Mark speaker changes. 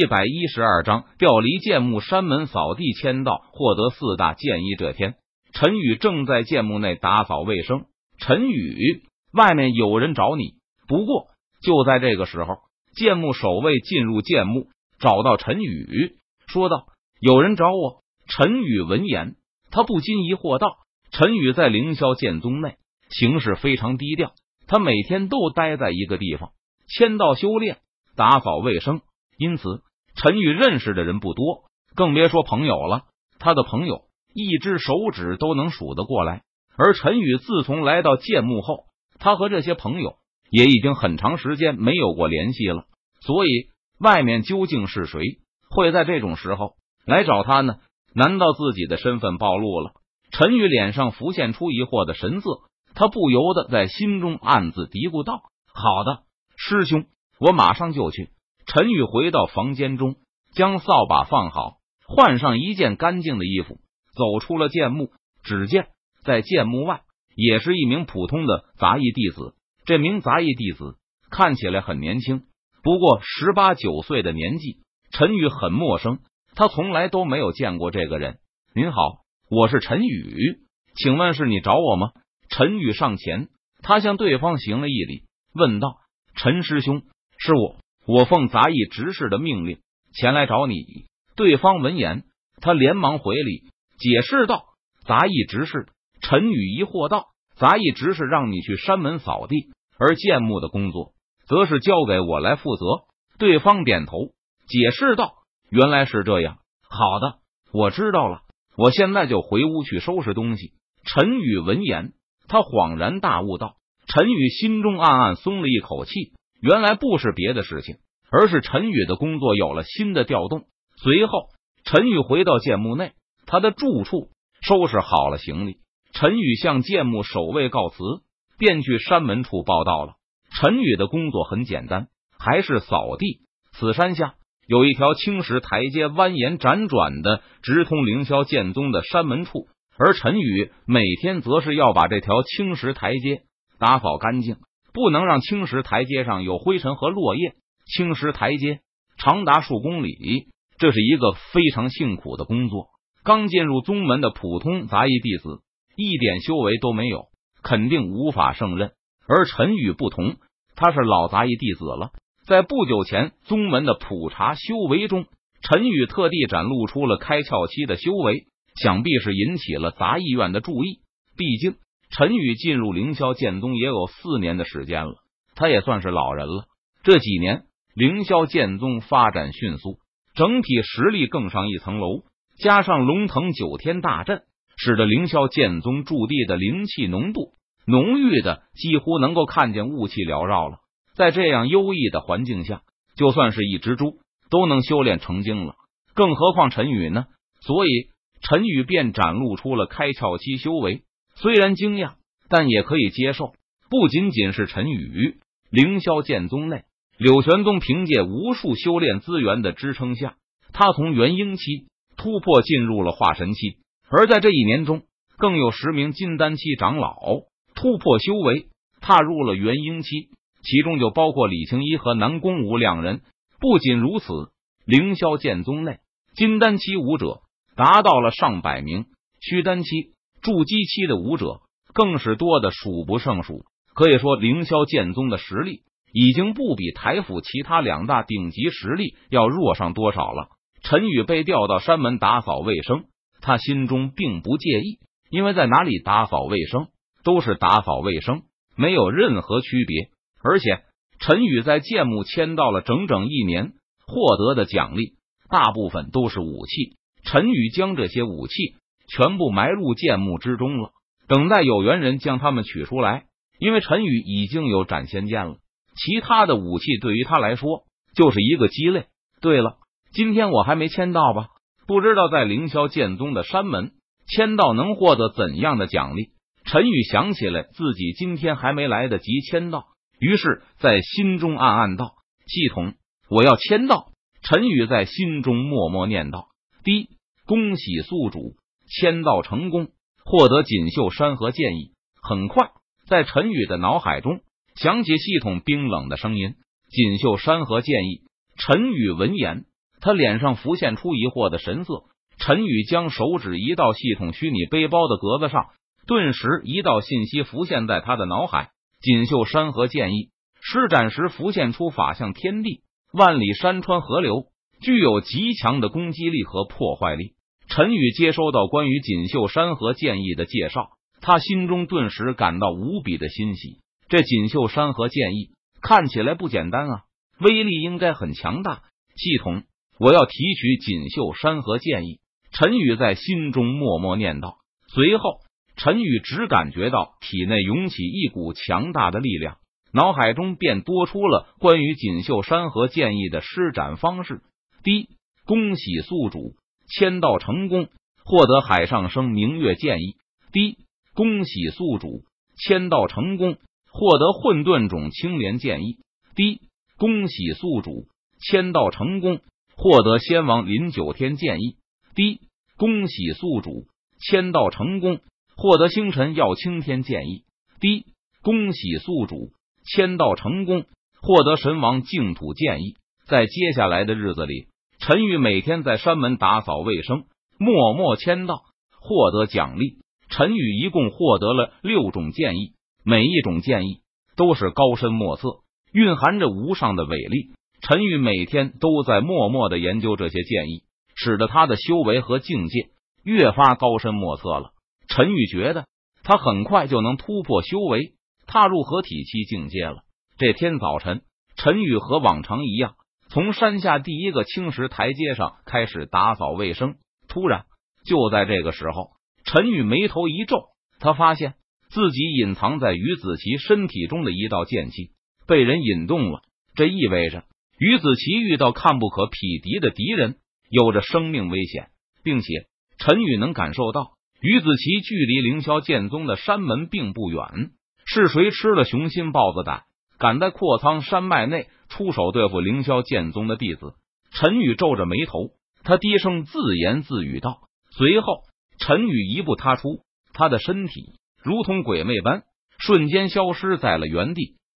Speaker 1: 一百一十二章调离剑墓山门扫地签到，获得四大建议。这天，陈宇正在剑墓内打扫卫生。陈宇，外面有人找你。不过就在这个时候，剑墓守卫进入剑墓，找到陈宇，说道：“有人找我。”陈宇闻言，他不禁疑惑道：“陈宇在凌霄剑宗内行事非常低调，他每天都待在一个地方签到修炼、打扫卫生。”因此，陈宇认识的人不多，更别说朋友了。他的朋友一只手指都能数得过来。而陈宇自从来到剑墓后，他和这些朋友也已经很长时间没有过联系了。所以，外面究竟是谁会在这种时候来找他呢？难道自己的身份暴露了？陈宇脸上浮现出疑惑的神色，他不由得在心中暗自嘀咕道：“好的，师兄，我马上就去。”陈宇回到房间中，将扫把放好，换上一件干净的衣服，走出了剑墓。只见在剑墓外，也是一名普通的杂役弟子。这名杂役弟子看起来很年轻，不过十八九岁的年纪，陈宇很陌生，他从来都没有见过这个人。您好，我是陈宇，请问是你找我吗？陈宇上前，他向对方行了一礼，问道：“陈师兄，是我。”我奉杂役执事的命令前来找你。对方闻言，他连忙回礼，解释道：“杂役执事。”陈宇疑惑道：“杂役执事让你去山门扫地，而建墓的工作则是交给我来负责。”对方点头，解释道：“原来是这样。好的，我知道了。我现在就回屋去收拾东西。”陈宇闻言，他恍然大悟道：“陈宇心中暗暗松了一口气。”原来不是别的事情，而是陈宇的工作有了新的调动。随后，陈宇回到剑墓内，他的住处收拾好了行李。陈宇向剑墓守卫告辞，便去山门处报道了。陈宇的工作很简单，还是扫地。此山下有一条青石台阶，蜿蜒辗转的直通凌霄剑宗的山门处，而陈宇每天则是要把这条青石台阶打扫干净。不能让青石台阶上有灰尘和落叶。青石台阶长达数公里，这是一个非常辛苦的工作。刚进入宗门的普通杂役弟子，一点修为都没有，肯定无法胜任。而陈宇不同，他是老杂役弟子了。在不久前宗门的普查修为中，陈宇特地展露出了开窍期的修为，想必是引起了杂役院的注意。毕竟。陈宇进入凌霄剑宗也有四年的时间了，他也算是老人了。这几年，凌霄剑宗发展迅速，整体实力更上一层楼。加上龙腾九天大阵，使得凌霄剑宗驻地的灵气浓度浓郁的几乎能够看见雾气缭绕了。在这样优异的环境下，就算是一只猪都能修炼成精了，更何况陈宇呢？所以，陈宇便展露出了开窍期修为。虽然惊讶，但也可以接受。不仅仅是陈宇，凌霄剑宗内，柳玄宗凭借无数修炼资源的支撑下，他从元婴期突破进入了化神期。而在这一年中，更有十名金丹期长老突破修为，踏入了元婴期，其中就包括李青一和南宫武两人。不仅如此，凌霄剑宗内金丹期武者达到了上百名，虚丹期。筑基期的武者更是多的数不胜数，可以说凌霄剑宗的实力已经不比台府其他两大顶级实力要弱上多少了。陈宇被调到山门打扫卫生，他心中并不介意，因为在哪里打扫卫生都是打扫卫生，没有任何区别。而且陈宇在剑墓签到了整整一年，获得的奖励大部分都是武器。陈宇将这些武器。全部埋入剑墓之中了，等待有缘人将他们取出来。因为陈宇已经有斩仙剑了，其他的武器对于他来说就是一个鸡肋。对了，今天我还没签到吧？不知道在凌霄剑宗的山门签到能获得怎样的奖励？陈宇想起来自己今天还没来得及签到，于是，在心中暗暗道：“系统，我要签到。”陈宇在心中默默念道：“第一，恭喜宿主。”签到成功，获得锦绣山河剑意。很快，在陈宇的脑海中响起系统冰冷的声音：“锦绣山河剑意。”陈宇闻言，他脸上浮现出疑惑的神色。陈宇将手指移到系统虚拟背包的格子上，顿时一道信息浮现在他的脑海：锦绣山河剑意。施展时浮现出法相天地，万里山川河流，具有极强的攻击力和破坏力。陈宇接收到关于锦绣山河剑意的介绍，他心中顿时感到无比的欣喜。这锦绣山河剑意看起来不简单啊，威力应该很强大。系统，我要提取锦绣山河剑意。陈宇在心中默默念道。随后，陈宇只感觉到体内涌起一股强大的力量，脑海中便多出了关于锦绣山河剑意的施展方式。第一，恭喜宿主签到成功，获得海上生明月剑意。第一，恭喜宿主签到成功。获得混沌种青莲剑意，第一，恭喜宿主签到成功；获得仙王林九天剑意，第一，恭喜宿主签到成功；获得星辰耀青天剑意，第一，恭喜宿主签到成功；获得神王净土剑意。在接下来的日子里，陈宇每天在山门打扫卫生，默默签到，获得奖励。陈宇一共获得了六种建议。每一种建议都是高深莫测，蕴含着无上的伟力。陈宇每天都在默默的研究这些建议，使得他的修为和境界越发高深莫测了。陈宇觉得他很快就能突破修为，踏入合体期境界了。这天早晨，陈宇和往常一样，从山下第一个青石台阶上开始打扫卫生。突然，就在这个时候，陈宇眉头一皱，他发现。自己隐藏在于子琪身体中的一道剑气被人引动了，这意味着于子琪遇到看不可匹敌的敌人，有着生命危险，并且陈宇能感受到于子琪距离凌霄剑宗的山门并不远。是谁吃了雄心豹子胆，敢在阔苍山脉内出手对付凌霄剑宗的弟子？陈宇皱着眉头，他低声自言自语道。随后，陈宇一步踏出，他的身体。如同鬼魅般瞬间消失在了原地。